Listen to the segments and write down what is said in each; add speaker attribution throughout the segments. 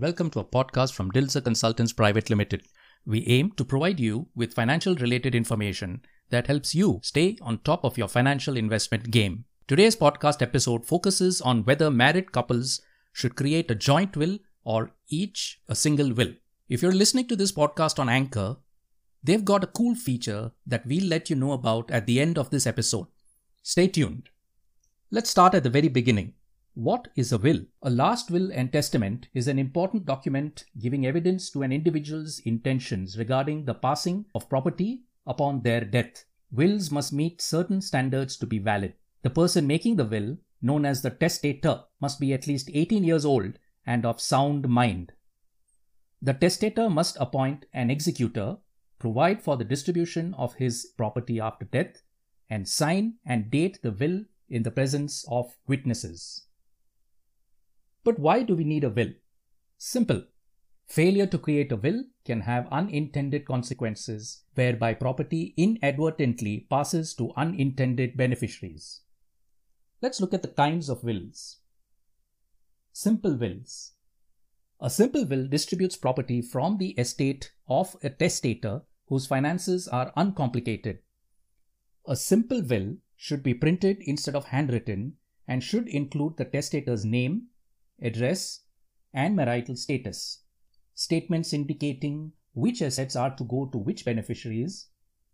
Speaker 1: welcome to a podcast from Dilzer Consultants Private Limited. We aim to provide you with financial related information that helps you stay on top of your financial investment game. Today's podcast episode focuses on whether married couples should create a joint will or each a single will. If you're listening to this podcast on Anchor, they've got a cool feature that we'll let you know about at the end of this episode. Stay tuned. Let's start at the very beginning. What is a will? A last will and testament is an important document giving evidence to an individual's intentions regarding the passing of property upon their death. Wills must meet certain standards to be valid. The person making the will, known as the testator, must be at least 18 years old and of sound mind. The testator must appoint an executor, provide for the distribution of his property after death, and sign and date the will in the presence of witnesses. But why do we need a will? Simple. Failure to create a will can have unintended consequences whereby property inadvertently passes to unintended beneficiaries. Let's look at the kinds of wills. Simple wills. A simple will distributes property from the estate of a testator whose finances are uncomplicated. A simple will should be printed instead of handwritten and should include the testator's name, address, and marital status, statements indicating which assets are to go to which beneficiaries,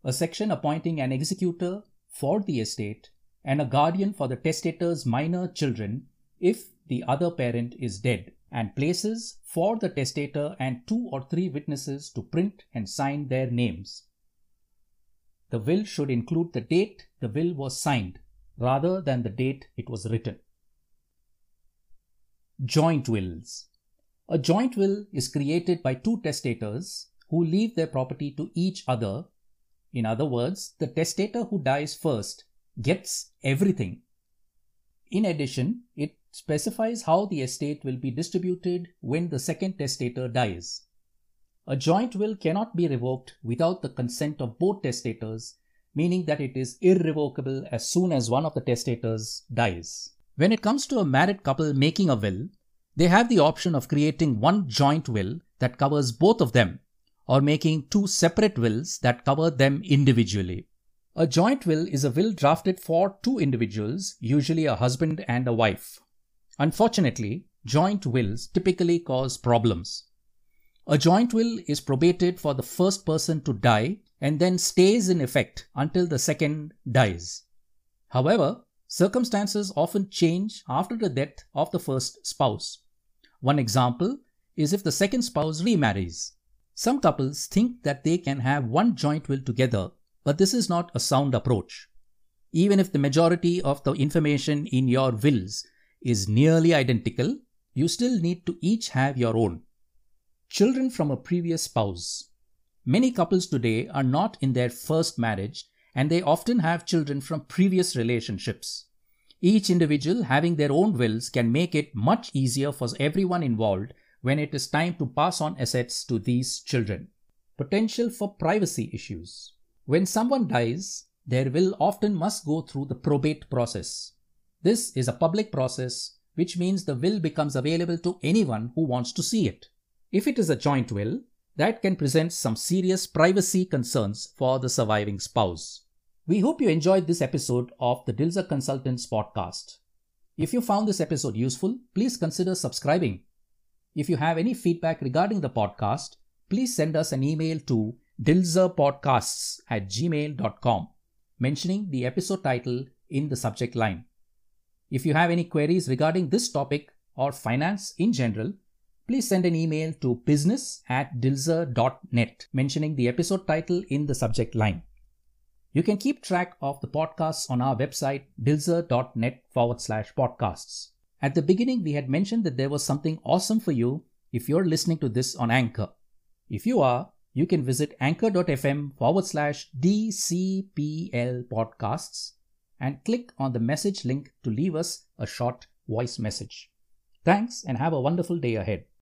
Speaker 1: a section appointing an executor for the estate, and a guardian for the testator's minor children if the other parent is dead, and places for the testator and two or three witnesses to print and sign their names. The will should include the date the will was signed rather than the date it was written. Joint wills. A joint will is created by two testators who leave their property to each other. In other words, the testator who dies first gets everything. In addition, it specifies how the estate will be distributed when the second testator dies. A joint will cannot be revoked without the consent of both testators, meaning that it is irrevocable as soon as one of the testators dies. When it comes to a married couple making a will, they have the option of creating one joint will that covers both of them or making two separate wills that cover them individually. A joint will is a will drafted for two individuals, usually a husband and a wife. Unfortunately, joint wills typically cause problems. A joint will is probated for the first person to die and then stays in effect until the second dies. However, Circumstances often change after the death of the first spouse. One example is if the second spouse remarries. Some couples think that they can have one joint will together, but this is not a sound approach. Even if the majority of the information in your wills is nearly identical, you still need to each have your own. Children from a previous spouse. Many couples today are not in their first marriage and they often have children from previous relationships. Each individual having their own wills can make it much easier for everyone involved when it is time to pass on assets to these children. Potential for privacy issues. When someone dies, their will often must go through the probate process. This is a public process, which means the will becomes available to anyone who wants to see it. If it is a joint will, that can present some serious privacy concerns for the surviving spouse. We hope you enjoyed this episode of the Dilzer Consultants podcast. If you found this episode useful, please consider subscribing. If you have any feedback regarding the podcast, please send us an email to dilzerpodcasts at gmail.com, mentioning the episode title in the subject line. If you have any queries regarding this topic or finance in general, please send an email to business at dilzer.net, mentioning the episode title in the subject line. You can keep track of the podcasts on our website, dilzer.net forward slash podcasts. At the beginning, we had mentioned that there was something awesome for you if you're listening to this on Anchor. If you are, you can visit anchor.fm forward slash DCPL podcasts and click on the message link to leave us a short voice message. Thanks and have a wonderful day ahead.